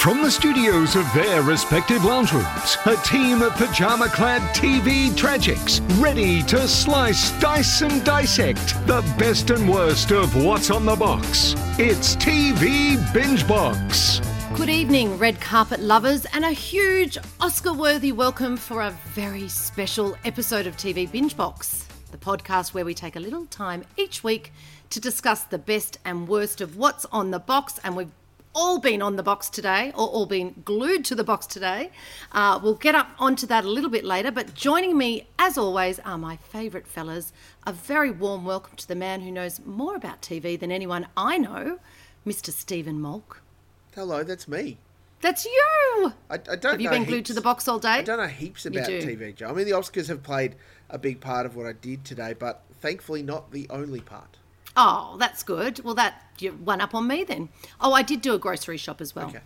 From the studios of their respective lounge rooms, a team of pajama clad TV tragics ready to slice, dice, and dissect the best and worst of what's on the box. It's TV Binge Box. Good evening, red carpet lovers, and a huge Oscar worthy welcome for a very special episode of TV Binge Box, the podcast where we take a little time each week to discuss the best and worst of what's on the box. And we've all been on the box today, or all been glued to the box today. Uh, we'll get up onto that a little bit later, but joining me, as always, are my favourite fellas. A very warm welcome to the man who knows more about TV than anyone I know, Mr. Stephen Molk. Hello, that's me. That's you! I, I don't Have you been glued to the box all day? I don't know heaps about. TV, Joe. I mean, the Oscars have played a big part of what I did today, but thankfully not the only part. Oh, that's good. Well, that you one up on me then. Oh, I did do a grocery shop as well. Okay.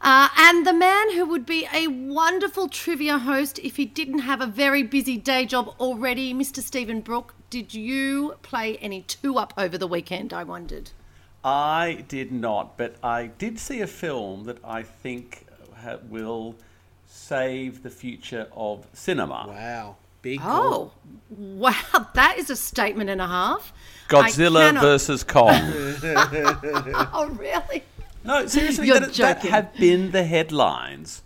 Uh, and the man who would be a wonderful trivia host if he didn't have a very busy day job already, Mr. Stephen Brook. Did you play any two up over the weekend? I wondered. I did not, but I did see a film that I think will save the future of cinema. Wow, big call. Oh, wow! That is a statement and a half. Godzilla cannot- versus Kong. Oh, really? no, seriously, You're that, that have been the headlines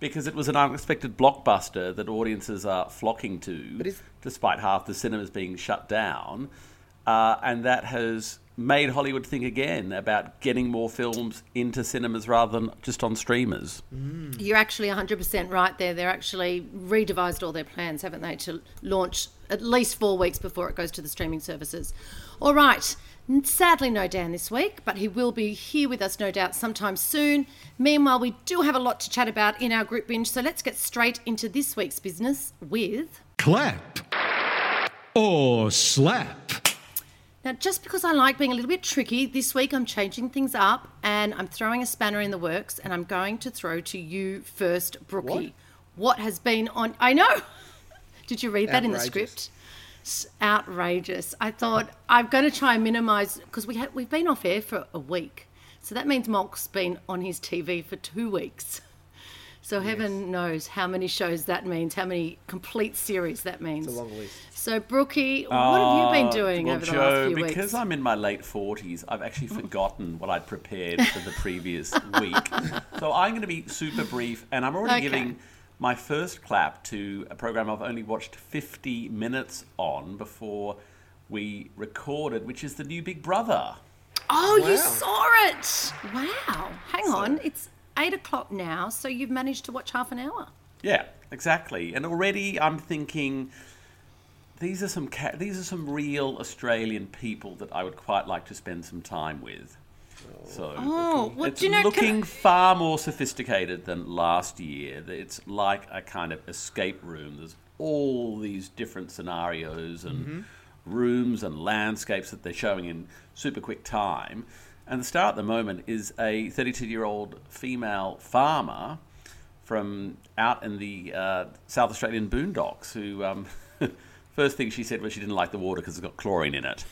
because it was an unexpected blockbuster that audiences are flocking to, But despite half the cinemas being shut down, uh, and that has made Hollywood think again about getting more films into cinemas rather than just on streamers. Mm. You're actually 100% right there. They're actually redevised all their plans, haven't they, to launch at least four weeks before it goes to the streaming services. All right. Sadly, no Dan this week, but he will be here with us, no doubt, sometime soon. Meanwhile, we do have a lot to chat about in our group binge, so let's get straight into this week's business with. Clap or slap. Now, just because I like being a little bit tricky, this week I'm changing things up and I'm throwing a spanner in the works and I'm going to throw to you first, Brookie. What, has been on. I know! Did you read that in the script? It's outrageous. I thought I'm going to try and minimise because we ha- we've been off air for a week. So that means Molk's been on his TV for two weeks. So heaven knows how many shows that means, how many complete series that means. It's a long list. So, Brookie, what have you ah, been doing well, over the Joe, last few because weeks? Because I'm in my late 40s, I've actually mm. forgotten what I'd prepared for the previous week. So I'm going to be super brief, and I'm already Okay. giving my first clap to a program I've only watched 50 minutes on before we recorded, which is the new Big Brother. Oh, you saw it! Wow. Hang on, it's eight o'clock now, so you've managed to watch half an hour. Yeah, exactly. And already I'm thinking these are some ca- these are some real Australian people that I would quite like to spend some time with. So Oh, well, it's you know? looking I- far more sophisticated than last year. It's like a kind of escape room. There's all these different scenarios and Mm-hmm. rooms and landscapes that they're showing in super quick time. And the star at the moment is a 32 year old female farmer from out in the uh, South Australian boondocks who. Um, First thing she said was she didn't like the water because it's got chlorine in it.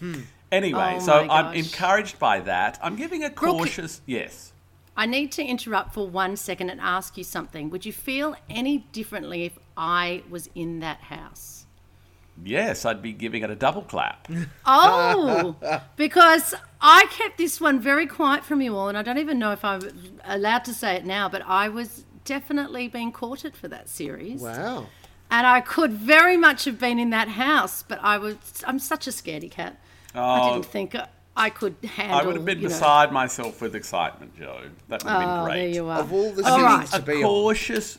Anyway, Oh so I'm encouraged by that. I'm giving a Brooke- cautious yes. I need to interrupt for one second and ask you something. Would you feel any differently if I was in that house? Yes, I'd be giving it a double clap. Oh, because I kept this one very quiet from you all, and I don't even know if I'm allowed to say it now, but I was definitely being courted for that series. Wow. And I could very much have been in that house, but I was I'm such a scaredy cat. I Oh. didn't think I could handle. I would have been you know- beside myself with excitement, Joe. That would have Oh, been great. there you are. Of all the All series right. to a be on, cautious.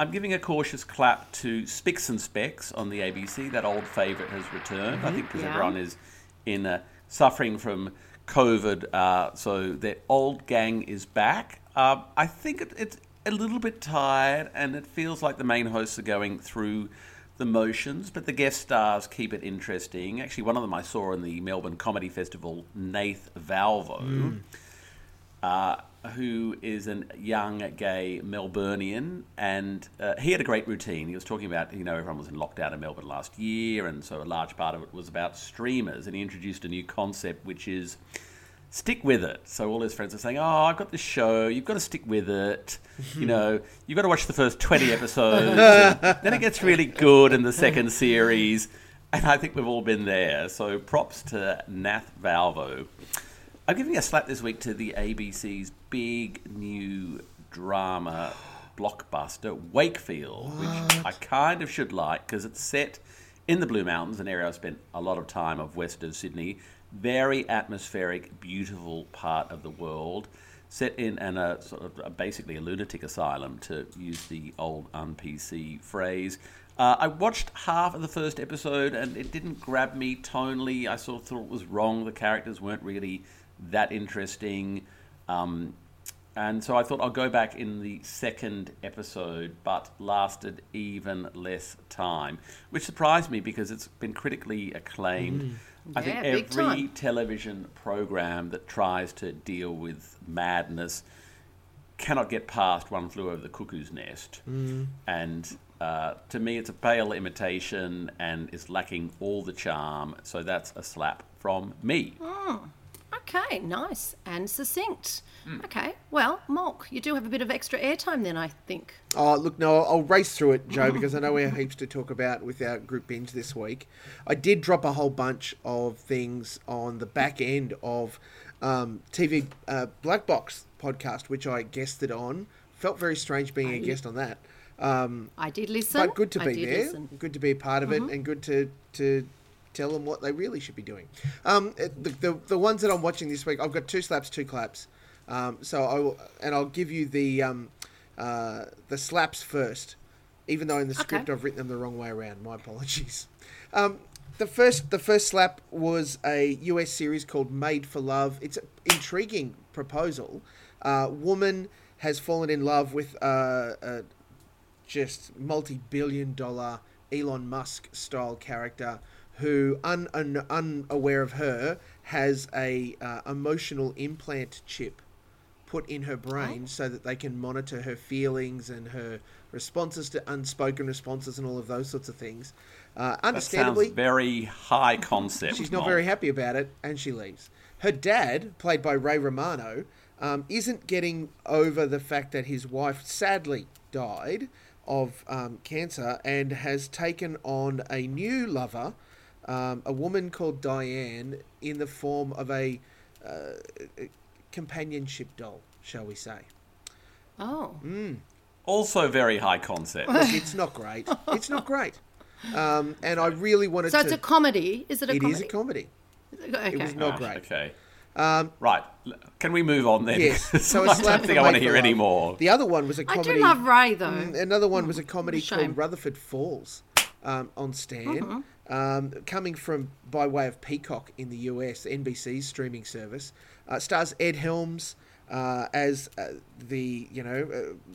I'm giving a cautious clap to Spicks and Specks on the ABC. That old favourite has returned. I think because Yeah. everyone is in uh, suffering from COVID, uh, so their old gang is back. Uh, I think it, it's a little bit tired, and it feels like the main hosts are going through the motions, but the guest stars keep it interesting. Actually, one of them I saw in the Melbourne Comedy Festival, Nath Valvo uh, who is a young gay Melburnian, and uh, he had a great routine. He was talking about, you know, everyone was in lockdown in Melbourne last year, and so a large part of it was about streamers, and he introduced a new concept, which is stick with it. So all his friends are saying, "Oh, I've got this show. You've got to stick with it. you know, you've got to watch the first twenty episodes. then it gets really good in the second series." And I think we've all been there. So props to Nath Valvo. I'm giving a slap this week to the ABC's big new drama blockbuster, Wakefield, which I kind of should like because it's set in the Blue Mountains, an area I've spent a lot of time of west of Sydney. Very atmospheric, beautiful part of the world, set in an, a sort of a, basically a lunatic asylum, to use the old un-PC phrase. Uh, I watched half of the first episode and it didn't grab me tonally. I sort of thought it was wrong. The characters weren't really that interesting. Um, and so I thought I'll go back in the second episode, but lasted even less time, which surprised me because it's been critically acclaimed. I think Yeah, big every time. television program that tries to deal with madness cannot get past One Flew Over the Cuckoo's Nest. And uh, to me, it's a pale imitation and is lacking all the charm. So that's a slap from me. Okay, nice and succinct. Hmm. Okay, well, Molk, you do have a bit of extra airtime then, I think. Oh, look, no, I'll race through it, Joe, because I know we have heaps to talk about with our group binge this week. I did drop a whole bunch of things on the back end of um, TV uh, Black Box podcast, which I guested on. Felt very strange being a guest on that. Um, I did listen. but good to I be did there, listen. Mm-hmm. good to be a part of it, and good to to tell them what they really should be doing. Um, the, the the ones that I'm watching this week, I've got two slaps, two claps. Um, so I will, and I'll give you the um, uh, the slaps first, even though in the script Okay. I've written them the wrong way around. My apologies. Um, the first the first slap was a US series called Made for Love. It's an intriguing proposal. Uh, woman has fallen in love with uh, a just multi-billion dollar Elon Musk style character who un, un, unaware of her has a uh, emotional implant chip put in her brain so that they can monitor her feelings and her responses to unspoken responses and all of those sorts of things. Uh, understandably, very high concept. She's not Mol. very happy about it, and she leaves. Her dad, played by Ray Romano, um, isn't getting over the fact that his wife sadly died of um, cancer and has taken on a new lover, um, a woman called Diane, in the form of a, uh, a companionship doll, shall we say. Oh, Mm. Also very high concept. Look, it's not great. It's not great. Um, and I really wanted so to. So it's a comedy. Is it a it comedy? is a comedy. Okay. It was not great. Okay. Um, Right. Can we move on then? Yes. So I don't think I want to hear any more. The other one was a comedy. I do love Ray though. Mm, Another one was a comedy shame. called Rutherford Falls um, on Stan, Mm-hmm. Um, coming from by way of Peacock in the US, NBC's streaming service. Uh, stars Ed Helms uh, as uh, the you know. Uh,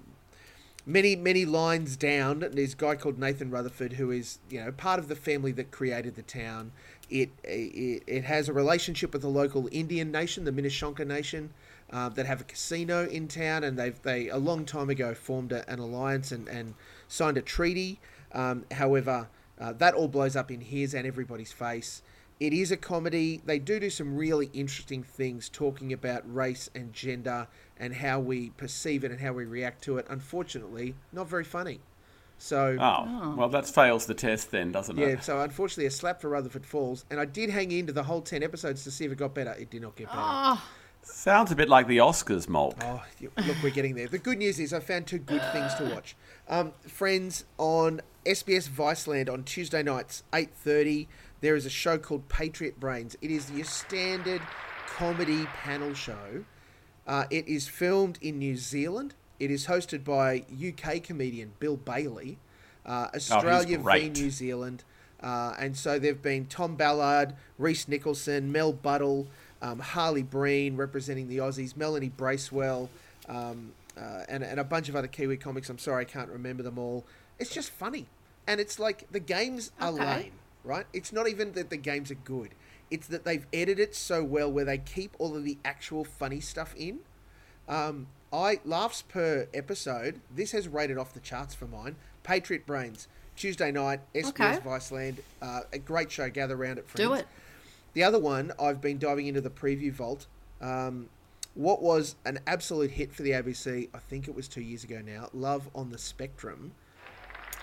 Many many lines down, there's a guy called Nathan Rutherford who is you know part of the family that created the town. It it, it has a relationship with the local Indian nation, the Minnesota Nation, uh, that have a casino in town, and they've they a long time ago formed a, an alliance and, and signed a treaty. Um, however, uh, that all blows up in his and everybody's face. It is a comedy. They do do some really interesting things talking about race and gender and how we perceive it and how we react to it. Unfortunately, not very funny. So Oh, well, that fails the test then, doesn't yeah, it? Yeah. So unfortunately, a slap for Rutherford Falls, and I did hang into the whole ten episodes to see if it got better. It did not get better. Oh, Sounds a bit like the Oscars, Molk. Oh, look, we're getting there. The good news is I found two good things to watch. Um, friends, on SBS Viceland on Tuesday nights, 8.30, there is a show called Patriot Brains. It is your standard comedy panel show. Uh, it is filmed in New Zealand. It is hosted by UK comedian Bill Bailey. Uh, Australia v. New Zealand. Uh, and so there have been Tom Ballard, Reese Nicholson, Mel Buttle, um, Harley Breen representing the Aussies, Melanie Bracewell, um, uh, and, and a bunch of other Kiwi comics. I'm sorry I can't remember them all. It's just funny. And it's like the games are Okay. lame, right? It's not even that the games are good. It's that they've edited it so well where they keep all of the actual funny stuff in. Um, I laughs per episode. This has rated off the charts for mine. Patriot Brains, Tuesday night, SBS Okay. Viceland. Uh, a great show. Gather around it, friends. do it. The other one, I've been diving into the preview vault. Um, what was an absolute hit for the ABC? I think it was two years ago now. Love on the Spectrum.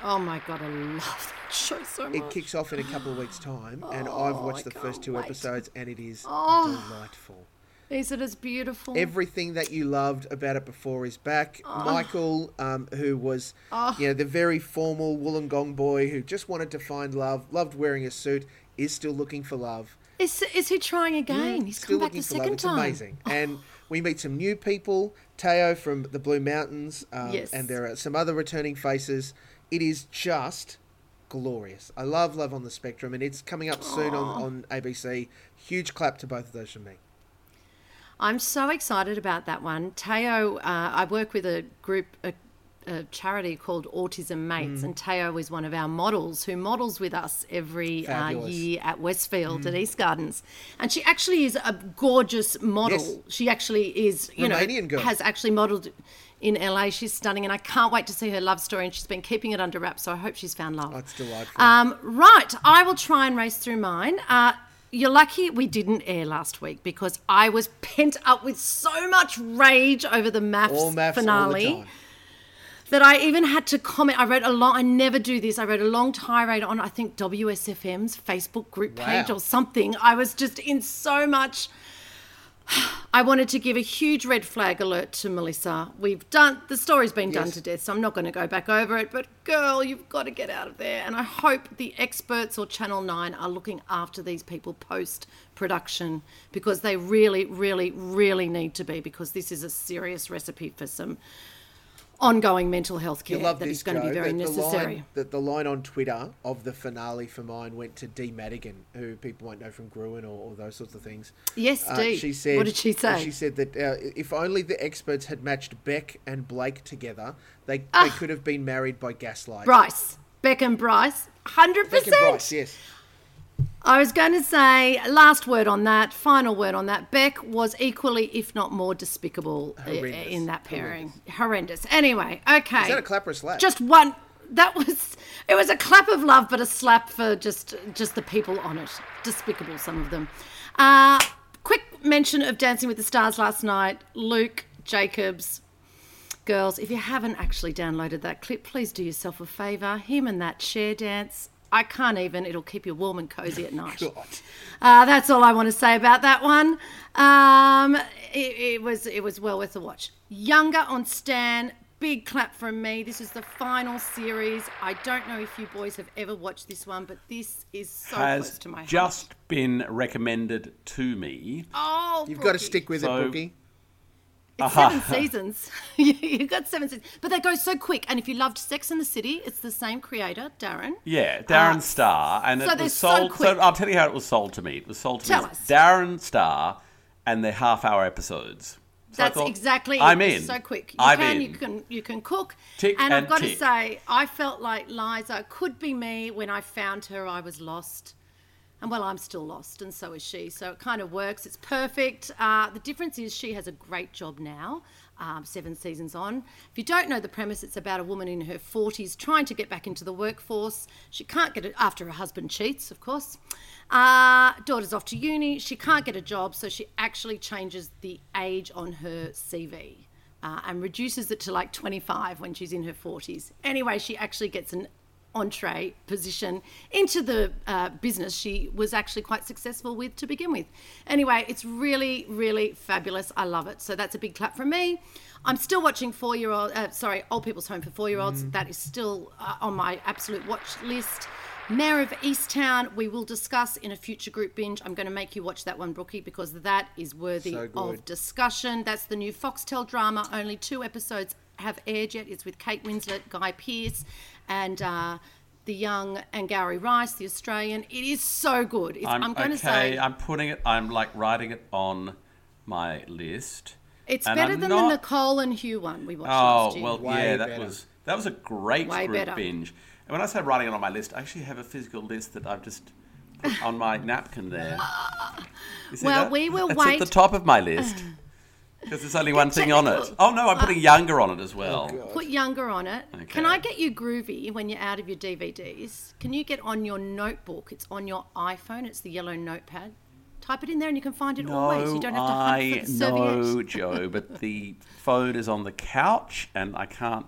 Oh my god, I love that show so much. It kicks off in a couple of weeks' time, and Oh, I've watched I the first two wait. episodes, and it is Oh. delightful. Is it as beautiful? Everything that you loved about it before is back. Michael, um, who was, Oh. you know, the very formal Wollongong boy who just wanted to find love, loved wearing a suit, is still looking for love. is, is he trying again? He's still come back looking the for love. second It's time. amazing. And we meet some new people. Teo from the Blue Mountains. Um, Yes. And there are some other returning faces. It is just glorious. I love Love on the Spectrum, and it's coming up soon on, on ABC. Huge clap to both of those from me. I'm so excited about that one. Teo, uh, I work with a group, a, a charity called Autism Mates, and Teo is one of our models who models with us every uh, year at Westfield at East Gardens. And she actually is a gorgeous model. Yes. She actually is, you Romanian know, girl. has actually modelled in LA. She's stunning, and I can't wait to see her love story. And she's been keeping it under wraps, so I hope she's found love. It's delightful. Um, right, I will try and race through mine. Uh, you're lucky we didn't air last week because I was pent up with so much rage over the MAFS, MAFS finale all the time. that I even had to comment. I wrote a long. I never do this. I wrote a long tirade on I think WSFM's Facebook group page or something. I was just in so much. I wanted to give a huge red flag alert to Melissa. We've done the story's been done to death, so I'm not going to go back over it. But girl, you've got to get out of there. And I hope the experts or Channel Nine are looking after these people post production because they really, really, really need to be because this is a serious recipe for some ongoing mental health care that this, is going to be very necessary. The line, the, the line on Twitter of the finale for mine went to Dee Madigan, who people might know from Gruen or, or those sorts of things. Yes, Uh, Dee. she said. What did she say? She said that uh, if only the experts had matched Beck and Blake together, they Ah. they could have been married by gaslight. Bryce, Beck and Bryce, hundred Beck and percent. Bryce, yes. I was going to say, last word on that, final word on that. Beck was equally, if not more, despicable Horrendous. in that pairing. Horrendous. Anyway, okay. Is that a clap or a slap? Just one. That was. It was a clap of love, but a slap for just just the people on it. Despicable, some of them. Uh, quick mention of Dancing with the Stars last night. Luke Jacobs. Girls, if you haven't actually downloaded that clip, please do yourself a favour. Him and that chair dance. I can't even. It'll keep you warm and cozy at night. God. Uh, that's all I want to say about that one. Um, it, it was it was well worth a watch. Younger on Stan, big clap from me. This is the final series. I don't know if you boys have ever watched this one, but this is so close to my heart. just been recommended to me. oh, You've got to stick with So- it, Brookie. It's seven seasons. you got seven seasons, but they go so quick. And if you loved Sex and the City, it's the same creator, Darren. Yeah, Darren Uh, Star, and so it was sold. So, quick. I'll tell you how it was sold to me. It was sold to Tell me. us. Darren Star, and their half-hour episodes. So That's thought, exactly I'm in. So quick. You I'm can, in. you can you can cook. Tick and I've and got to say, I felt like Liza could be me when I found her. I was lost. And well, I'm still lost, and so is she. So it kind of works. It's perfect. Uh, the difference is she has a great job now, um, seven seasons on. If you don't know the premise, it's about a woman in her 40s trying to get back into the workforce. She can't get it after her husband cheats, of course. Uh, daughter's off to uni. She can't get a job, so she actually changes the age on her CV. Uh, and reduces it to like 25 when she's in her 40s. Anyway, she actually gets an entree position into the uh, business she was actually quite successful with to begin with. Anyway, it's really, really fabulous. I love it. So that's a big clap from me. I'm still watching four year old, uh, sorry, Old People's Home for Four Year Olds. That is still uh, on my absolute watch list. Mare of Easttown, we will discuss in a future group binge. I'm going to make you watch that one, Brookie, because that is worthy So of discussion. That's the new Foxtel drama. Only two episodes have aired yet. It's with Kate Winslet, Guy Pearce, and uh, the young Angourie Rice, the Australian. It is so good. It's, I'm, I'm, going okay. to say I'm putting it. I'm like writing it on my list. it's and better I'm than not- the Nicole and Hugh one we watched Oh last year. well, Way yeah, that better. was that was a great Way group better. binge. And when I say writing it on my list, I actually have a physical list that I've just put on my napkin there. You see Well, that? we will it's wait- at the top of my list because there's only one thing on it. Oh no, I'm putting younger on it as well. Put younger on it. Can I get you groovy when you're out of your DVDs? Can you get on your notebook? It's on your iPhone. It's the yellow notepad. Type it in there and you can find it always. You don't have to hunt I for the serviette. know, Joe, but the phone is on the couch and I can't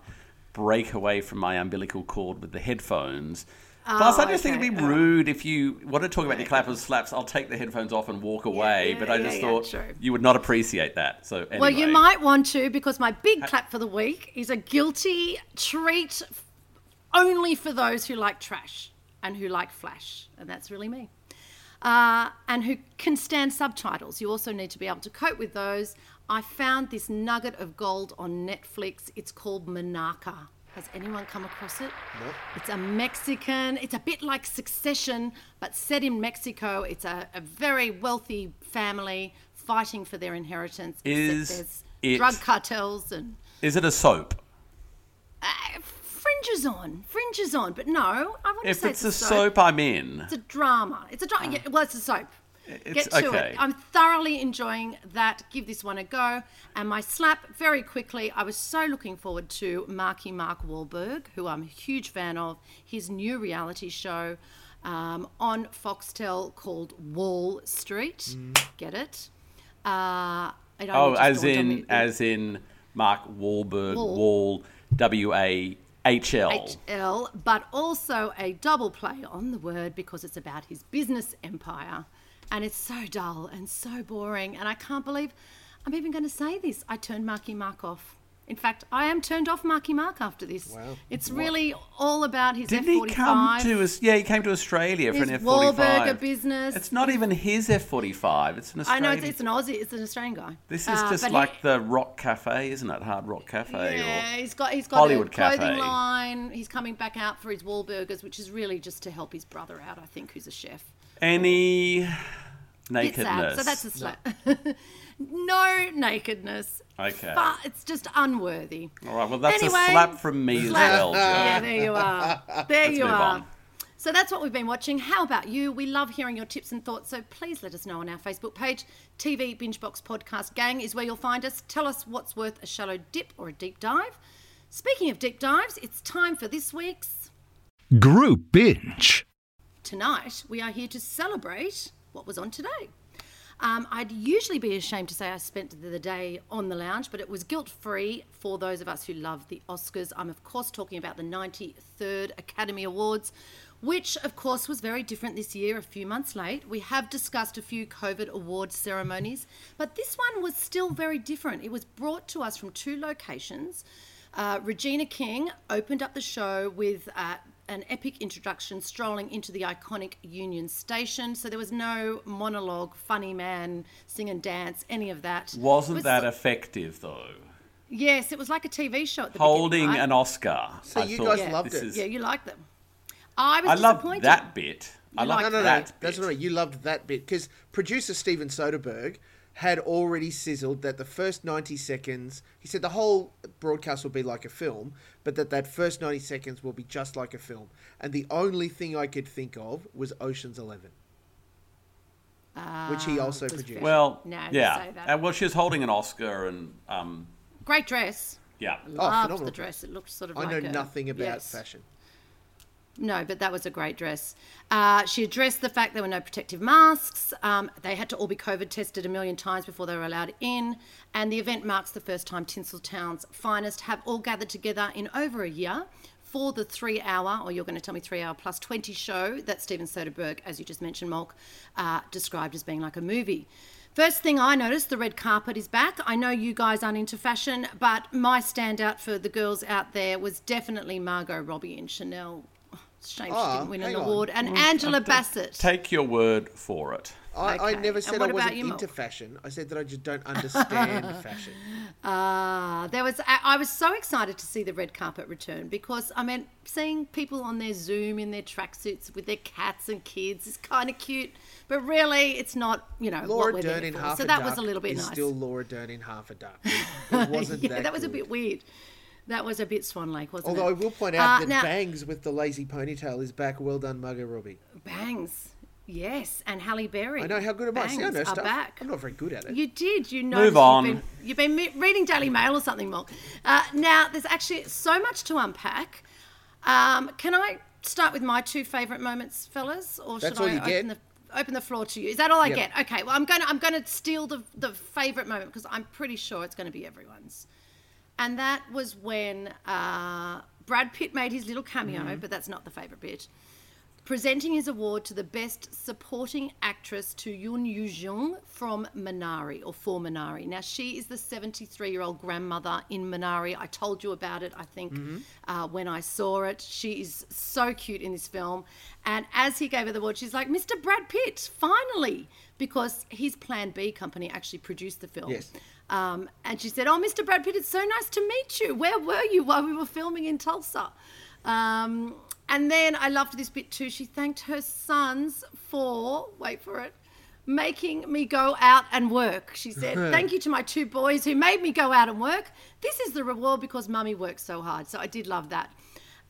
break away from my umbilical cord with the headphones. Plus, I Oh, just think it'd be right. rude if you want to talk about your clappers slaps. I'll take the headphones off and walk away. yeah, but I just yeah, thought you would not appreciate that. So anyway. Well, you might want to because my big clap for the week is a guilty treat only for those who like trash and who like flash, and that's really me. Uh, and who can stand subtitles. You also need to be able to cope with those. I found this nugget of gold on Netflix. It's called Monarca. Has anyone come across it? No. It's a Mexican, it's a bit like Succession, but set in Mexico. It's a, a very wealthy family fighting for their inheritance. Is there's it- drug cartels and Is it a soap? uh, fringes on, fringes on. But no, I wouldn't If say it's it's, a soap, I'm in. It's a drama. It's a drama. Yeah, well, it's a soap. It's- Get to okay. it. I'm thoroughly enjoying that. Give this one a go. And my slap, very quickly, I was so looking forward to Marky Mark Wahlberg, who I'm a huge fan of, his new reality show um, on Foxtel called Wahl Street. Get it? Uh, it Mm. Oh, as in as in Mark Wahlberg, Wahl. Wahl, W A H L. HL, but also a double play on the word because it's about his business empire. And it's so dull and so boring. And I can't believe I'm even going to say this. I turned Marky Mark off. In fact, I am turned off Marky Mark after this. Wow. It's really all about his Didn't F45. he come to us? Yeah, he came to Australia for an F forty five. business. It's not even his F forty five. It's an I know it's, it's an Aussie. It's an Australian guy. this is Uh, just but he- like the Rock Cafe, isn't it? Hard Rock Cafe. Yeah, Or he's got he's got Hollywood a clothing Cafe. line. He's coming back out for his Wahlburgers, which is really just to help his brother out. I think, who's a chef. any nakedness. So that's a slap. no nakedness. Okay. But it's just unworthy. All right. Well, that's Anyway, a slap from me slap. as well, Joe. Yeah, there you are. There you move are. on. So that's what we've been watching. How about you? We love hearing your tips and thoughts. So please let us know on our Facebook page. TV Binge Box Podcast Gang is where you'll find us. Tell us what's worth a shallow dip or a deep dive. Speaking of deep dives, it's time for this week's Group Binge. tonight we are here to celebrate what was on today. Um, I'd usually be ashamed to say I spent the day on the lounge, but it was guilt free for those of us who love the Oscars. I'm, of course, talking about the 93rd Academy Awards, which, of course, was very different this year, a few months late. We have discussed a few COVID award ceremonies, but this one was still very different. It was brought to us from two locations. Uh, Regina King opened up the show with uh, an epic introduction strolling into the iconic Union Station. So there was no monologue, funny man, sing and dance, any of that. Wasn't was- that effective though? Yes, it was like a TV show at the Holding beginning, right? an Oscar. So I you thought, guys loved this it. is- Yeah, you liked them. I was I loved that bit. I You loved liked No, no, no. that That's bit. not right. You loved that bit because producer Steven Soderbergh had already sizzled that the first 90 seconds, he said the whole broadcast will be like a film, but that that first 90 seconds will be just like a film. And the only thing I could think of was Ocean's 11, which he also Ah, was produced. Well, No, yeah. say that. Uh, well, she was holding an Oscar, and um, Great dress. yeah. Oh, Loved phenomenal. the dress. It looked sort of I like know a- nothing about yes. fashion. No, but that was a great dress. Uh, she addressed the fact there were no protective masks. Um, they had to all be COVID tested a million times before they were allowed in. And the event marks the first time Tinseltown's finest have all gathered together in over a year for the three hour, or you're going to tell me three hour plus 20 show that Steven Soderbergh, as you just mentioned, Molk, uh, described as being like a movie. First thing I noticed, the red carpet is back. I know you guys aren't into fashion, but my standout for the girls out there was definitely Margot Robbie and Chanel. Shame she Oh, didn't win an on. award. And Angela Bassett. Take your word for it. I, I never said I wasn't you, into Mo? fashion. I said that I just don't understand fashion. Ah, there was. I I was so excited to see the red carpet return because I mean, seeing people on their Zoom in their tracksuits with their cats and kids is kind of cute, but really, it's not. You know, Laura what we're Dern there in for. Half So a that was a little bit is nice. still Laura Dern in Half a Duck. It wasn't yeah, that that was a bit weird. That was a bit Swan Lake, wasn't it? Although I will point out Uh, that now- Bangs with the lazy ponytail is back. Well done, Margot Robbie. Bangs, yes, and Halle Berry. I know how good am I? See, I Bangs know are stuff. back. I'm not very good at it. You did. You know. Move on. You've been, you've been reading Daily Mail or something, Mark. Uh, now, there's actually so much to unpack. Um, can I start with my two favourite moments, fellas, or That's should all I you open get? the open the floor to you. Is that all I Yep. get? Okay. Well, I'm gonna I'm gonna steal the the favorite moment because I'm pretty sure it's going to be everyone's, and that was when uh, Brad Pitt made his little cameo, Mm-hmm. but that's not the favorite bit. Presenting his award to the best supporting actress to Youn Yuh-jung from Minari or for Minari. Now she is the 73 year old grandmother in Minari. I told you about it. I think uh, when I saw it, she is so cute in this film. And as he gave her the award, she's like, "Mr. Brad Pitt, finally!" Because his Plan B company actually produced the film. Yes. Um, and she said, "Oh, Mr. Brad Pitt, it's so nice to meet you. Where were you while we were filming in Tulsa?" Um, and then I loved this bit too. She thanked her sons for wait for it, making me go out and work. She said, "Thank you to my two boys who made me go out and work. This is the reward because Mummy works so hard." So I did love that.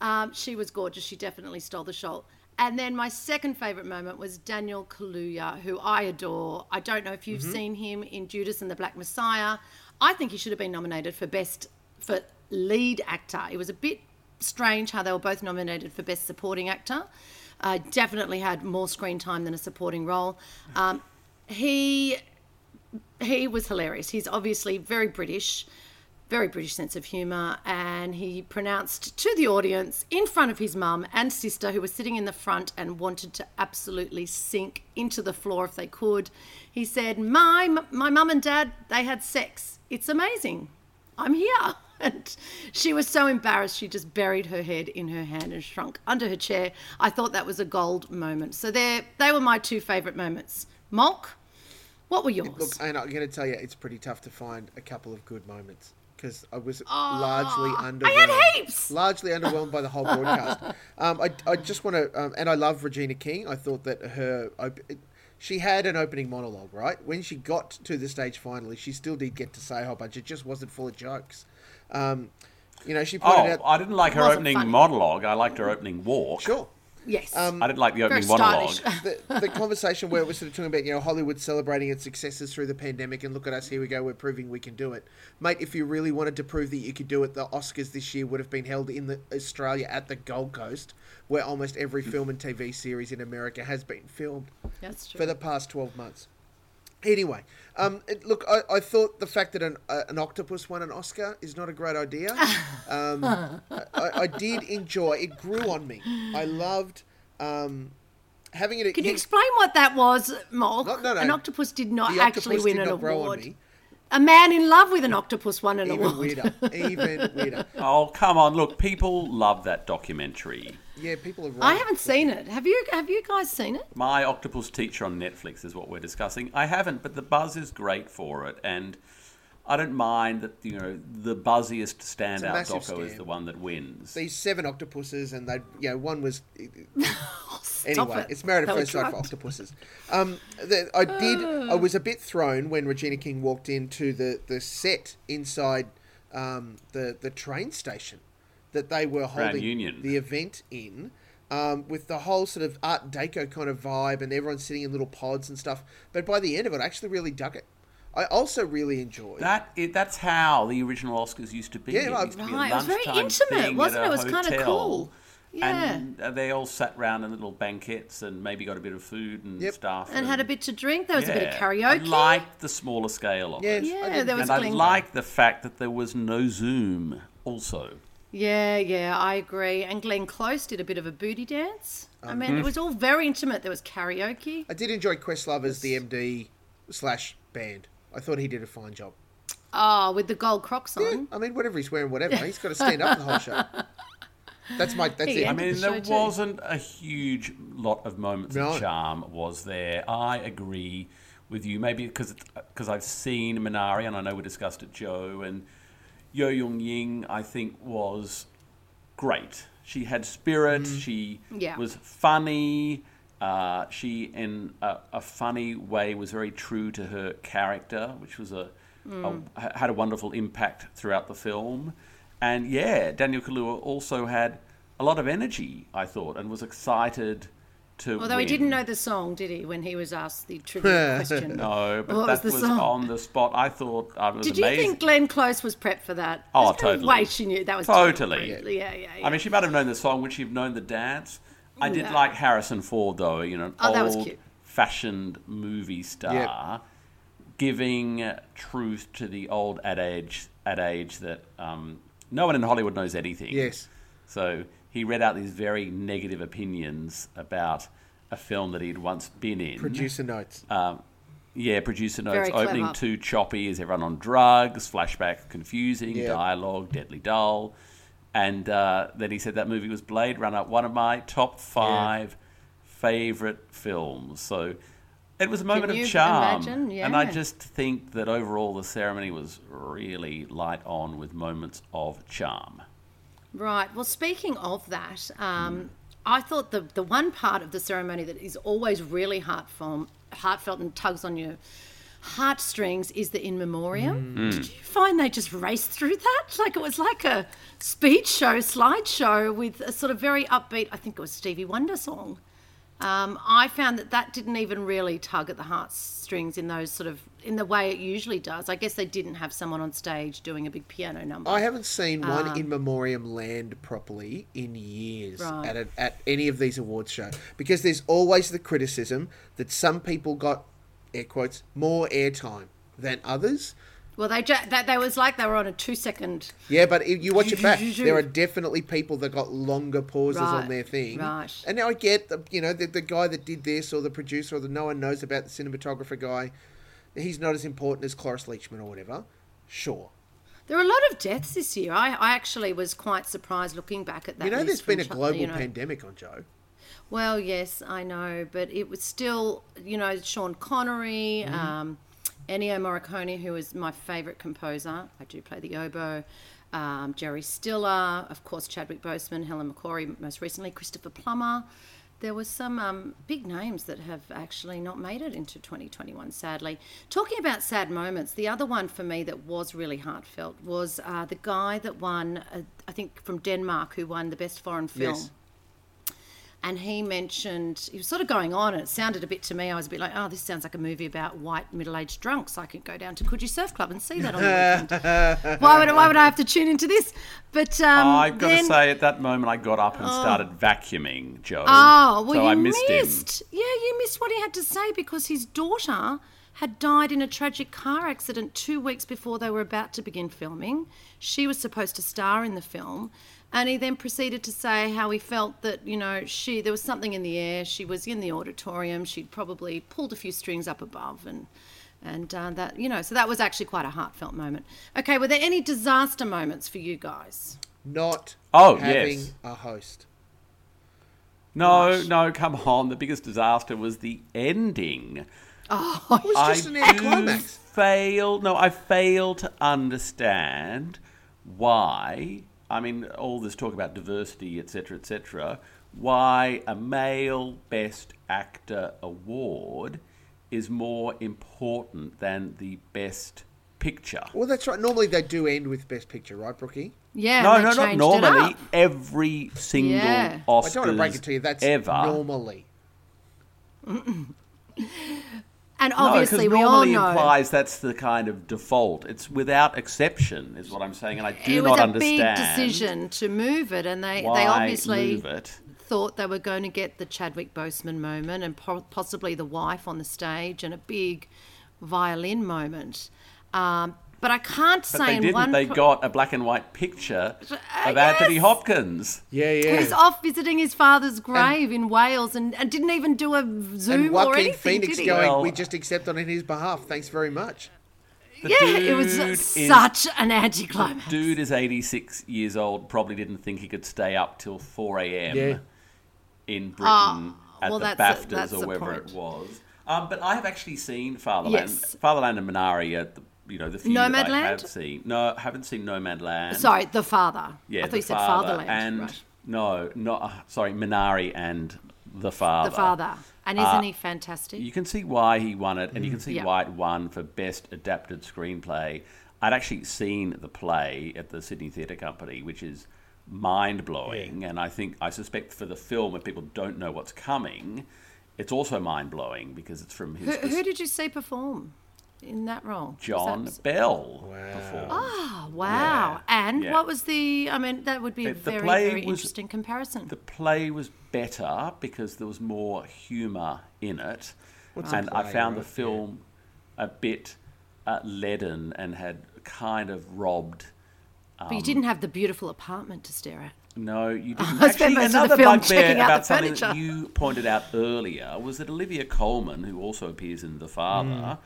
Um, she was gorgeous. She definitely stole the show. And then my second favorite moment was Daniel Kaluuya, who I adore. I don't know if you've seen him in Judas and the Black Messiah. I think he should have been nominated for best for lead actor. It was a bit strange how they were both nominated for best supporting actor. Uh, definitely had more screen time than a supporting role. Um, he he was hilarious. He's obviously very British, very British sense of humour, and he pronounced to the audience in front of his mum and sister, who were sitting in the front and wanted to absolutely sink into the floor if they could. He said, "My my mum and dad, they had sex. It's amazing. I'm here." And she was so embarrassed, she just buried her head in her hand and shrunk under her chair. I thought that was a gold moment. So there, they were my two favourite moments. Molk, what were yours? Look, and I'm going to tell you, it's pretty tough to find a couple of good moments because I was largely underwhelmed. I had heaps! Largely underwhelmed by the whole broadcast. um, I, I just want to, um, and I love Regina King. I thought that her, op- she had an opening monologue, right? When she got to the stage finally, she still did get to say a whole bunch. It just wasn't full of jokes. Um, you know, she pointed Oh, out. I didn't like her opening funny. monologue. I liked her opening walk. Sure. Yes. Um, I didn't like the Very opening monologue. the, the conversation where we're sort of talking about, you know, Hollywood celebrating its successes through the pandemic and look at us, here we go, we're proving we can do it. Mate, if you really wanted to prove that you could do it, the Oscars this year would have been held in the, Australia at the Gold Coast, where almost every hmm. film and TV series in America has been filmed That's true. for the past 12 months. Anyway, um, it, look, I, I thought the fact that an, uh, an octopus won an Oscar is not a great idea. Um, I, I did enjoy it. Grew on me. I loved um, having it. Can you explain what that was, Molk? No, no, no. An octopus did not The actually win did an not grow on award. me. A man in love with an octopus won an Even award. weirder. Even weirder. Oh, come on. Look, people love that documentary. Yeah, people have. I haven't seen it. Have you? Have you guys seen it? My Octopus Teacher on Netflix is what we're discussing. I haven't, but the buzz is great for it, and I don't mind that you know the buzziest standout massive doco is the one that wins. These seven octopuses, and they, you know, one was. Stop Anyway, it. it's married at first sight for octopuses. Um, the, I did. I was a bit thrown when Regina King walked into the, the set inside um, the the train station that they were holding Union. the event in. Um, with the whole sort of Art Deco kind of vibe, and everyone sitting in little pods and stuff. But by the end of it, I actually really dug it. I also really enjoyed. That it, that's how the original Oscars used to be. Yeah, it I- used to be a Right, it was very intimate, thing wasn't it? It was kinda cool. Yeah. And uh, they all sat round in little banquets and maybe got a bit of food and Yep. stuff. And had a bit to drink. There was a bit of karaoke. I liked the smaller scale of Yes, it. Yeah, did. there was And I Glenn- liked the fact that there was no Zoom also. Yeah, yeah, I agree. And Glenn Close did a bit of a booty dance. I Um, mean, hmm. it was all very intimate. There was karaoke. I did enjoy Questlove as the MD slash band. I thought he did a fine job. Oh, with the gold crocs Yeah. I mean, whatever he's wearing, whatever. He's got to stand up the whole show. That's my. That's He it. I mean, the there too. wasn't a huge lot of moments No. of charm, was there? I agree with you. Maybe because because I've seen Minari and I know we discussed it, Joe and Yo Young Ying. I think was great. She had spirit. She Yeah. was funny. Uh, she, in a, a funny way, was very true to her character, which was a, a had a wonderful impact throughout the film. And yeah, Daniel Kaluuya also had a lot of energy, I thought, and was excited to. Although he didn't know the song, did he, when he was asked the trivia question? No, but What was that the was, on the spot. I thought I was Did you amazing. think Glenn Close was prepped for that? Oh, There's no totally. way she knew that was Totally. Yeah, yeah, yeah. I mean, she might have known the song. Would she have known the dance? I did No. like Harrison Ford, though. You know, Oh, old fashioned movie star giving truth to the old adage adage that um, no one in Hollywood knows anything. Yes. So he read out these very negative opinions about a film that he'd once been in. Producer notes. Um, yeah, producer notes. Very Opening clever. too choppy, is everyone on drugs? Flashback confusing, Yeah. dialogue deadly dull. And uh, then he said that movie was Blade Runner, one of my top five favorite films. So it was a moment you of charm. imagine? And I just think that overall the ceremony was really light on with moments of charm. Right. Well, speaking of that, um, I thought the the one part of the ceremony that is always really heartfelt, heartfelt and tugs on your heartstrings is the in memoriam. Mm. Did you find they just raced through that? Like it was like a speech show, slideshow with a sort of very upbeat. I think it was Stevie Wonder song. Um, I found that that didn't even really tug at the heartstrings in those sort of in the way it usually does. I guess they didn't have someone on stage doing a big piano number. I haven't seen one in memoriam land properly in years Right. at, a, at any of these awards show because there's always the criticism that some people got air quotes more airtime than others. Well, they ju- that they was like they were on a two second. Yeah, but if you watch it back, there are definitely people that got longer pauses on their thing. right. And now I get the you know the, the guy that did this or the producer or the no one knows about the cinematographer guy. He's not as important as Cloris Leachman or whatever. Sure. There are a lot of deaths this year. I, I actually was quite surprised looking back at that. You know, there's been a global you know. pandemic on Joe. Well, yes, I know, but it was still, you know, Sean Connery, Mm-hmm. um, Ennio Morricone, who is my favourite composer. I do play the oboe. Um, Jerry Stiller, of course, Chadwick Boseman, Helen McCrory, most recently Christopher Plummer. There were some um, big names that have actually not made it into 2021, sadly. Talking about sad moments, the other one for me that was really heartfelt was uh, the guy that won, uh, I think from Denmark, who won the best foreign film Yes. And he mentioned he was sort of going on and it sounded a bit to me i was a bit like oh this sounds like a movie about white middle-aged drunks. I could go down to coogee surf club and see that on the weekend. Why, would, why would i have to tune into this? But um, I've got then, to say, at that moment, I got up and started vacuuming, Joe. oh well so you I missed, him. missed. Yeah you missed what he had to say because his daughter had died in a tragic car accident two weeks before they were about to begin filming. She was supposed to star in the film and he then proceeded to say how he felt that you know she there was something in the air she was in the auditorium she'd probably pulled a few strings up above and and uh, that you know so that was actually quite a heartfelt moment okay were there any disaster moments for you guys Not Oh, having yes. a host. No, no, come on. The biggest disaster was the ending. Oh, It was I just an do anticlimax. fail. No, I fail to understand why. I mean, all this talk about diversity, etc., etc. Why a male Best Actor award is more important than the Best Picture. Well, that's right. Normally they do end with Best Picture, right, Brookie? yeah no, no, not normally. Every single Yeah. Oscars I don't want to break it to you. That's ever. normally. and obviously because we all normally know implies that's the kind of default. It's without exception, is what I'm saying, and I do not understand. it was a big decision to move it, and they they obviously thought they were going to get the Chadwick Boseman moment and po- possibly the wife on the stage and a big violin moment. Um, but I can't But say they didn't. one. They got a black and white picture Uh, of Anthony. Hopkins. Yeah, He yeah. was off visiting his father's grave in Wales and, and didn't even do a Zoom and or Joaquin anything, Phoenix did he? going, Well- we just accept on in his behalf. Thanks very much. Yeah, it was is- such an anticlimax. Dude is 86 years old. Probably didn't think he could stay up till 4 a.m. Yeah. in Britain Ah, at well, the that's BAFTAs that's or wherever it was. Um, but I have actually seen Fatherland, Yes. Fatherland and Minari at the, you know the few that I Nomadland? have seen. No, haven't seen Nomadland. Sorry, the father. Yeah, I thought the you said father fatherland. and right. no, not uh, sorry, Minari and the father. The father. And isn't Uh, he fantastic? You can see why he won it, and you can see Yeah. why it won for best adapted screenplay. I'd actually seen the play at the Sydney Theatre Company, which is mind blowing, and I think I suspect for the film, if people don't know what's coming, it's also mind blowing because it's from his who, who did you see perform in that role? John that- Bell Wow. performed. Oh, wow. And yeah. what was the, I mean, that would be a The- the very, play very was- interesting comparison. The play was better because there was more humour in it. What's and I found the right? film a bit uh, leaden and had kind of robbed. But you didn't have the beautiful apartment to stare at. No, you didn't. I spent Actually, most another film bugbear checking out about the something that furniture. you pointed out earlier was that Olivia Colman, who also appears in The Father, Mm.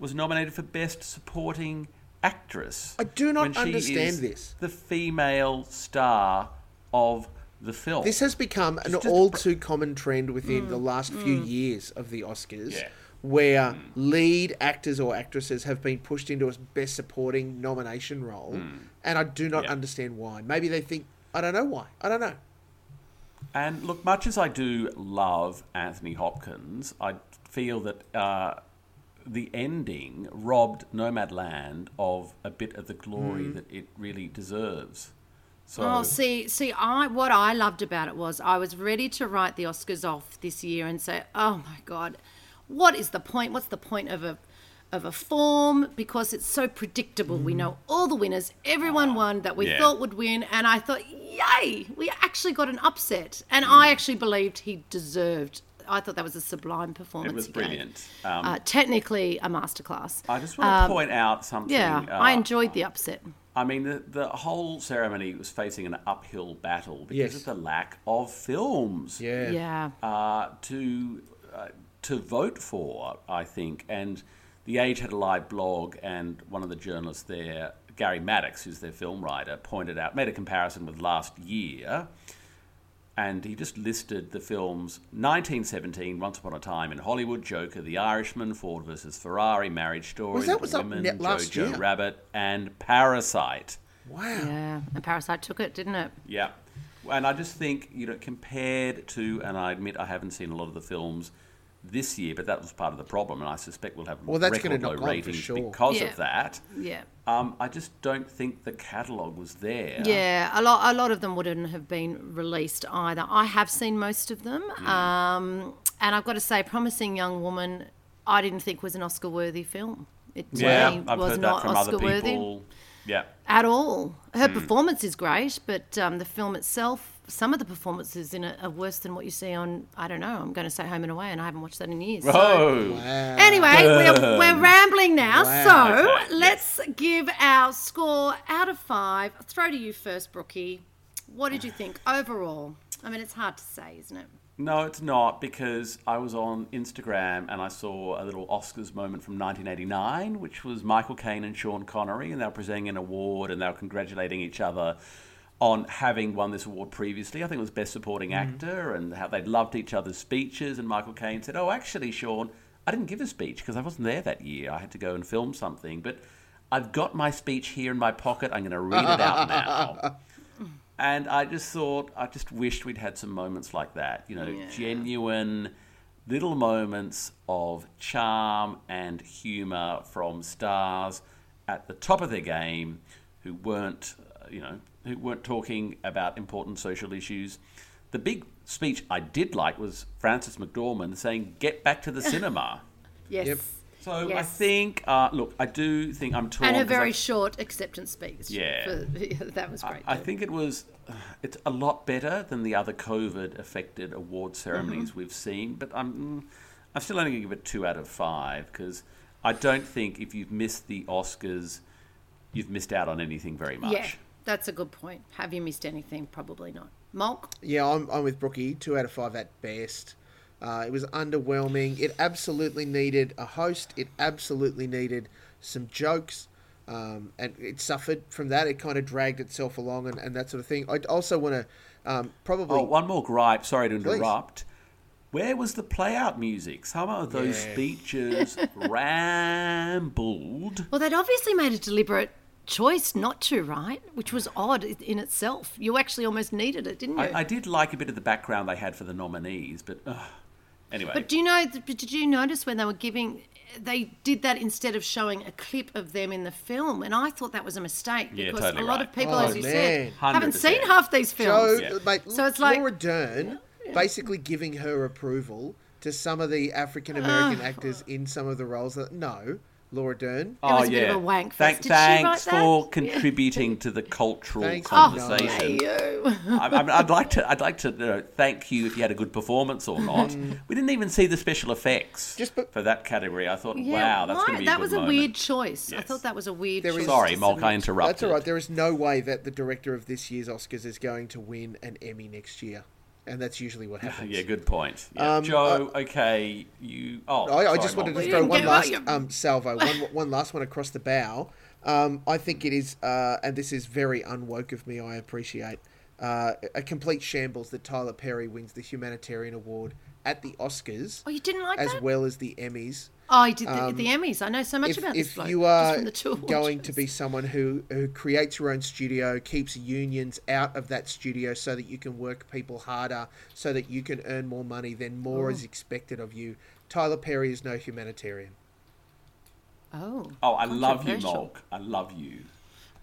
Was nominated for Best Supporting Actress. I do not when she understand is this. The female star of the film. This has become an Just- just all pr- too common trend within Mm. the last few years of the Oscars, Yeah. where lead actors or actresses have been pushed into a best supporting nomination role, and I do not Yeah. understand why. Maybe they think I don't know why. I don't know. And look, much as I do love Anthony Hopkins, I feel that uh, the ending robbed Nomadland of a bit of the glory Mm. that it really deserves. So, Oh, see, see, I what I loved about it was I was ready to write the Oscars off this year and say, "Oh my god, what is the point? What's the point of a of a form because it's so predictable. We hmm. know all the winners. Everyone ah, won that we Yeah. thought would win, and I thought, yay, we actually got an upset, and hmm. I actually believed he deserved. I thought that was a sublime performance. it was he gave. brilliant. Um, Uh, technically, a masterclass. I just want to point out something. Yeah, uh, I enjoyed the upset. I mean, the, the whole ceremony was facing an uphill battle because Yes. of the lack of films. Yeah. Yeah. uh, to uh, to vote for, I think. And the Age had a live blog, and one of the journalists there, Garry Maddox, who's their film writer, pointed out, made a comparison with last year, and he just listed the films 1917, Once Upon a Time in Hollywood, Joker, The Irishman, Ford versus Ferrari, Marriage Story, Was that was Women, net last Jojo year? Rabbit, and Parasite. Wow. Yeah, and Parasite took it, didn't it? Yeah. And I just think, you know, compared to, and I admit I haven't seen a lot of the films this year, but that was part of the problem, and I suspect we'll have Well, that's record low knock on for ratings sure. because Yeah. of that. Yeah. Um, I just don't think the catalogue was there. Yeah, a lot, a lot of them wouldn't have been released either. I have seen most of them, Hmm. um, and I've got to say, "Promising Young Woman," I didn't think was an Oscar-worthy film. It Yeah, me I've was heard not that from Oscar-worthy people. Yeah. at all. Her Hmm. performance is great, but um, the film itself, some of the performances in it are worse than what you see on. I don't know. I'm going to say Home and Away, and I haven't watched that in years. So. Oh, Anyway, we're, we're rambling now, Wow. so Okay, let's give our score out of five. I'll throw to you first, Brookie. What did you think overall? I mean, it's hard to say, isn't it? No, it's not because I was on Instagram and I saw a little Oscars moment from 1989, which was Michael Caine and Sean Connery, and they were presenting an award and they were congratulating each other on having won this award previously. I think it was Best Supporting Actor, and how they'd loved each other's speeches. And Michael Caine said, "Oh, actually, Sean, I didn't give a speech because I wasn't there that year. I had to go and film something, but." I've got my speech here in my pocket. I'm going to read it out now. And I just thought, I just wished we'd had some moments like that, you know, genuine little moments of charm and humour from stars at the top of their game who weren't, uh, you know, who weren't talking about important social issues. The big speech I did like was Frances McDormand saying, "Get back to the cinema." Yes. Yep. So I think, uh, look, I do think I'm torn. And her 'cause I- very short acceptance speech. Yeah. For, that was great. I too. think it was. It's a lot better than the other COVID-affected award ceremonies we've seen, but I'm. I'm still only going to give it two out of five because I don't think if you've missed the Oscars, you've missed out on anything very much. Yeah, that's a good point. Have you missed anything? Probably not. Molk? Yeah, I'm, I'm with Brookie. Two out of five at best. Uh, it was underwhelming. It absolutely needed a host. It absolutely needed some jokes. Um, and it suffered from that. It kind of dragged itself along and, and that sort of thing. I also want to um, probably. Oh, one more gripe. Sorry to Please. interrupt. Where was the play-out music? Some of those Yeah. speeches rambled. Well, they'd obviously made a deliberate choice not to, right? Which was odd in itself. You actually almost needed it, didn't you? I, I did like a bit of the background they had for the nominees, but uh, anyway. But do you know? Did you notice when they were giving? They did that instead of showing a clip of them in the film, and I thought that was a mistake Yeah, because totally a lot right. of people, Oh, as you said, man. haven't seen half these Joe, films. Yeah. mate, So it's like- Laura Dern basically giving her approval to some of the African American actors in some of the roles. That no, Laura Dern. Oh was a oh, bit yeah. of a wank Thank- fest. Did she write thanks that? for Yeah. contributing to the cultural Thanks for conversation. Hey, you. I, I, I'd like to. I'd like to you know, thank you if you had a good performance or not. Mm. we didn't even see the special effects Just be- for that category. I thought, Yeah, wow, that's going to be that a was a moment. weird choice. I thought that was a weird There choice. is- Sorry, to Molk, I interrupted. That's all right. There is no way that the director of this year's Oscars is going to win an Emmy next year, and that's usually what happens. Yeah, good point. Yeah. Um, Joe, okay, you. Oh, I, I sorry, just wanted Molk. to throw one last um, salvo, one, one last one across the bow. Um, I think it is, uh, and this is very unwoke of me. I appreciate uh, a complete shambles that Tyler Perry wins the humanitarian award at the Oscars, Oh, you didn't like as that? well as the Emmys. Oh, he did the, Um, the Emmys. I know so much if, about this if bloke. you just are from the two going to be someone who, who creates your own studio, keeps unions out of that studio so that you can work people harder, so that you can earn more money, then more Oh. is expected of you. Tyler Perry is no humanitarian. Oh. Oh, I love you, controversial. Molk. I love you.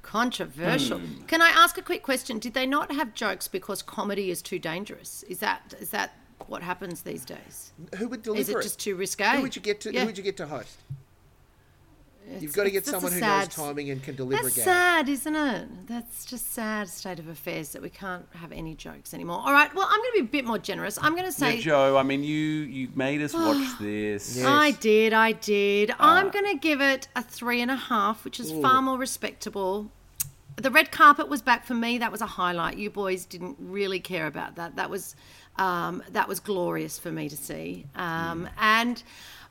Controversial. Hmm. Can I ask a quick question? Did they not have jokes because comedy is too dangerous? Is that is that what happens these days? Who would deliver Is it just too risque? Who would you get to? Yeah. Who would you get to host? It's- You've got to get someone who sad knows timing and can deliver That's a gag. sad, isn't it? That's just sad state of affairs that we can't have any jokes anymore. All right, well, I'm going to be a bit more generous. I'm going to say Yeah, Joe. I mean, you you made us watch this. Yeah. I did, I did. I'm Ah. going to give it a three and a half, which is far more respectable. The red carpet was back for me. That was a highlight. You boys didn't really care about that. That was um, that was glorious for me to see. Um, And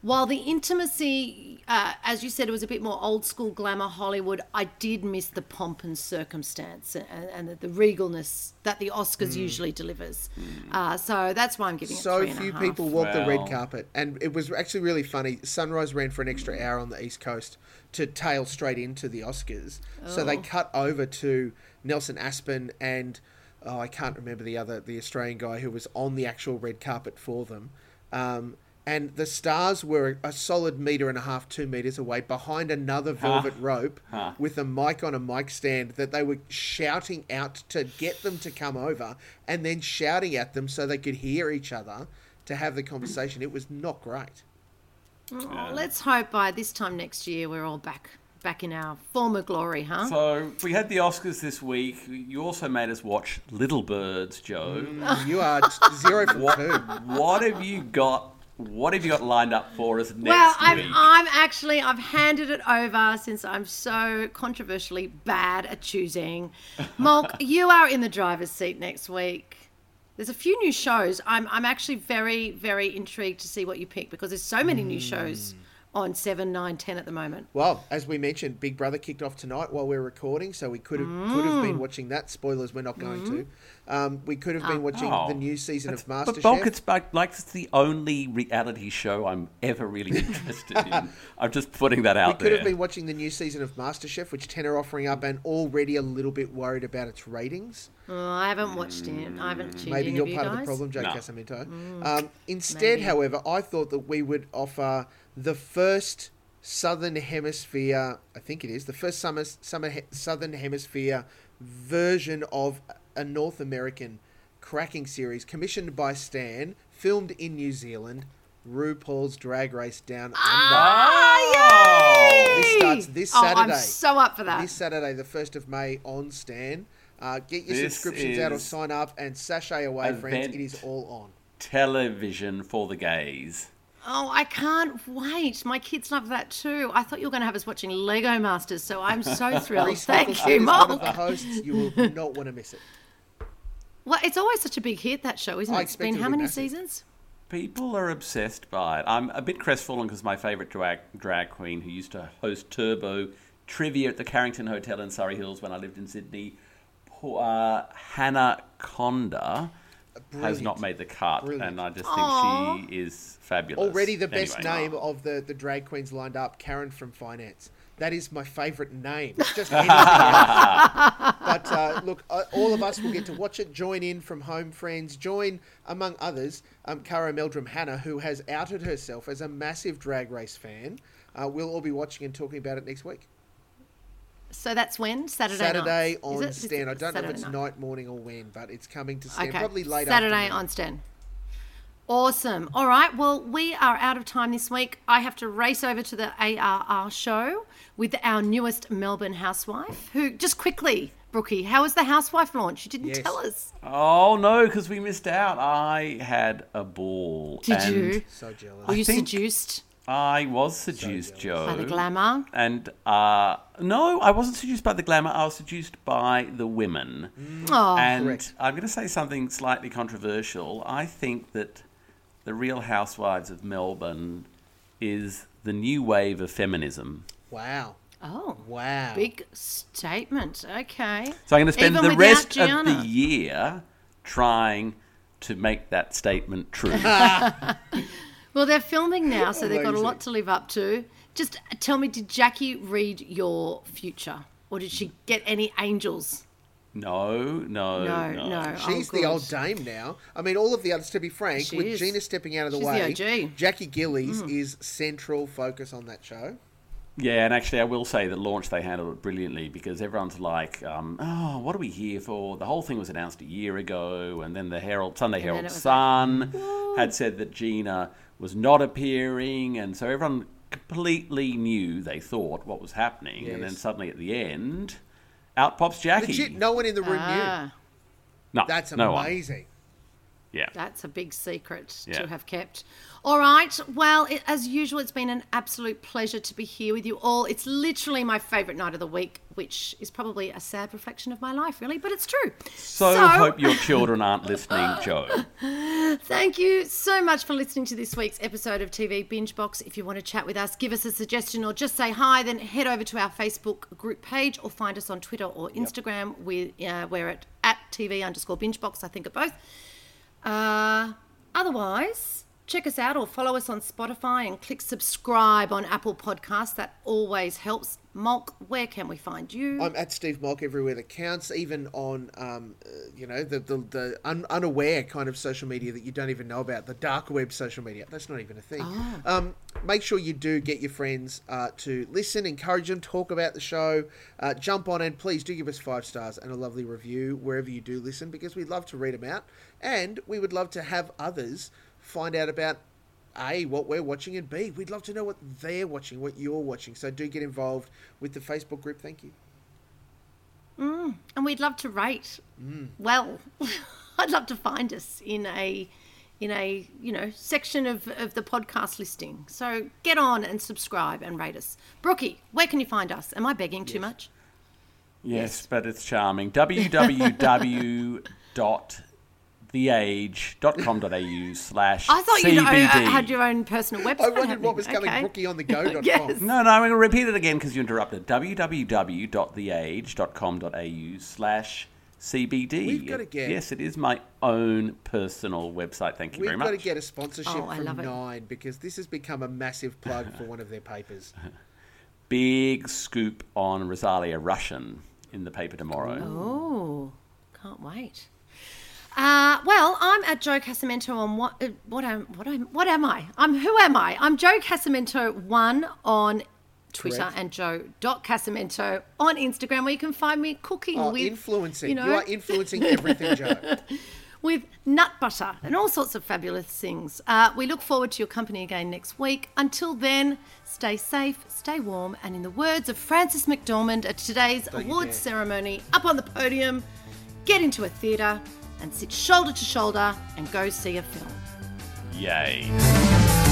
while the intimacy, uh, as you said, it was a bit more old school glamour Hollywood, I did miss the pomp and circumstance and, and the, the regalness that the Oscars usually delivers. Uh, so that's why I'm giving it So three and a few half. people walk the red carpet, and it was actually really funny. Sunrise ran for an extra hour on the East Coast to tail straight into the Oscars. So they Oh. cut over to Nelson Aspen and oh, I can't remember the other the Australian guy who was on the actual red carpet for them. Um, and the stars were a solid meter and a half, two meters away, behind another velvet rope Huh. with a mic on a mic stand that they were shouting out to get them to come over, and then shouting at them so they could hear each other to have the conversation. It was not great. Oh, let's hope by this time next year we're all back back in our former glory, huh? So we had the Oscars this week. You also made us watch Little Birds, Joe. Mm, you are zero from What, two. what have you got? What have you got lined up for us next well, I'm, week? I'm actually I've handed it over since I'm so controversially bad at choosing. Molk, you are in the driver's seat next week. There's a few new shows. I'm I'm actually very very intrigued to see what you pick because there's so many new shows hmm. On seven, nine, ten at the moment. Well, as we mentioned, Big Brother kicked off tonight while we are recording, so we could have could have Mm. been watching that. Spoilers, we're not going to. Um, we could have been watching Oh. the new season of But MasterChef. Bulk, it's like, like it's the only reality show I'm ever really interested in. I'm just putting that out we out could there. have been watching the new season of MasterChef, which ten are offering up, and already a little bit worried about its ratings. Oh, I haven't watched it. I haven't tuned Maybe in. you're have you part of the problem, Joe No. Casamento. Um, instead, maybe. however, I thought that we would offer the first Southern Hemisphere, I think it is, the first summer, summer Southern Hemisphere version of a North American cracking series commissioned by Stan, filmed in New Zealand, RuPaul's Drag Race Down Under. Oh! This starts this Oh, Saturday. I'm so up for that. This Saturday, the 1st of May on Stan. Uh, get your This subscriptions out or sign up and sashay away, friends. It is all on. Television for the gays. Oh, I can't wait. My kids love that too. I thought you were going to have us watching Lego Masters, so I'm so thrilled. Thank you, is one of Mark. the hosts. You will not want to miss it. Well, it's always such a big hit, that show, isn't I it? It's expect been how many massive. seasons? People are obsessed by it. I'm a bit crestfallen because my favourite drag, drag queen who used to host Turbo trivia at the Carrington Hotel in Surry Hills when I lived in Sydney, po- uh, Hannah Conda, has not made the cut. Brilliant. And I just think Aw. she is fabulous. Already the best Anyway. name of the, the drag queens lined up, Karen from Finance. That is my favourite name. It's just. But uh, look, uh, all of us will get to watch it, join in from home friends, join, among others, um, Caro Meldrum-Hanna, who has outed herself as a massive drag race fan. Uh, we'll all be watching and talking about it next week. So that's when? Saturday Saturday night. on Is Stan. I don't know if it's night? night, morning, or when, but it's coming to Stan. Okay. Probably later. Saturday afternoon. on Stan. Awesome. All right. Well, we are out of time this week. I have to race over to the ARR show with our newest Melbourne housewife, who just quickly, Brookie, how was the housewife launch? You didn't Yes. tell us. Oh no, because we missed out. I had a ball. Did and you? So jealous. Were you think- seduced I was seduced, Joe. by the glamour? And uh, no, I wasn't seduced by the glamour. I was seduced by the women. Oh, and Correct. I'm going to say something slightly controversial. I think that the Real Housewives of Melbourne is the new wave of feminism. Wow. oh, Wow. big statement. Okay. So I'm going to spend Even the rest Gianna. of the year trying to make that statement true. Well, they're filming now, so they've got a lot to live up to. Just tell me, did Jackie read your future, or did she get any angels? no, no, No, no. no. She's Oh, the old dame now. I mean, all of the others, to be frank, She with is. Gina stepping out of the She's way, OG. Mm. Jackie Gillies is central focus on that show. Yeah, and actually, I will say that launch they handled it brilliantly because everyone's like, um, "Oh, what are we here for?" The whole thing was announced a year ago, and then the Herald Sunday then Herald it was Sun had said that Gina was not appearing, and so everyone completely knew they thought what was happening, and then suddenly at the end, out pops Jackie. Legit, no one in the room Ah, no, knew. That's no one. amazing. Yeah, that's a big secret Yeah. to have kept. All right. Well, it, as usual, it's been an absolute pleasure to be here with you all. It's literally my favourite night of the week, which is probably a sad reflection of my life, really, but it's true. so, hope your children aren't listening, Joe. Thank you so much for listening to this week's episode of TV Binge Box. If you want to chat with us, give us a suggestion, or just say hi, then head over to our Facebook group page or find us on Twitter or Instagram. With, uh, we're at, at TV underscore binge box, I think, at both. Uh, otherwise, check us out or follow us on Spotify and click subscribe on Apple Podcasts. That always helps. Molk, where can we find you? I'm at Steve Molk everywhere that counts, even on um, uh, you know the the, the un- unaware kind of social media that you don't even know about, the dark web social media. That's not even a thing. Um, make sure you do get your friends uh, to listen, encourage them, talk about the show, uh, jump on, and please do give us five stars and a lovely review wherever you do listen, because we'd love to read them out, and we would love to have others find out about a, what we're watching, and B, we'd love to know what they're watching, what you're watching. So do get involved with the Facebook group. Thank you. Mm, and we'd love to rate mm. well i'd love to find us in a in a you know section of, of the podcast listing so get on and subscribe and rate us brookie where can you find us am i begging too much Yes, but it's charming. www.theage.com.au slash i thought you uh, had your own personal website I wondered happening. what was coming. Okay. RookieOnTheGo.com. Yes. No, no, I'm going to repeat it again because you interrupted. www.theage.com.au slash CBD. We've gotta get- Yes, it is my own personal website. Thank you We've very much. We've got to get a sponsorship Oh, from love it. Nine because this has become a massive plug for one of their papers. Big scoop on Rosalia Russian in the paper tomorrow. Oh, can't wait. Uh, well, I'm at Joe Casamento on what? Uh, what am? What am? What am I? I'm who am I? I'm Joe Casamento one on Twitter Correct. and Joe Casamento on Instagram, where you can find me cooking Oh, with influencing. You You, know, are influencing everything, Joe. with nut butter and all sorts of fabulous things. Uh, we look forward to your company again next week. Until then, stay safe, stay warm, and in the words of Frances McDormand at today's you awards ceremony, up on the podium, get into a theatre and sit shoulder to shoulder and go see a film. Yay.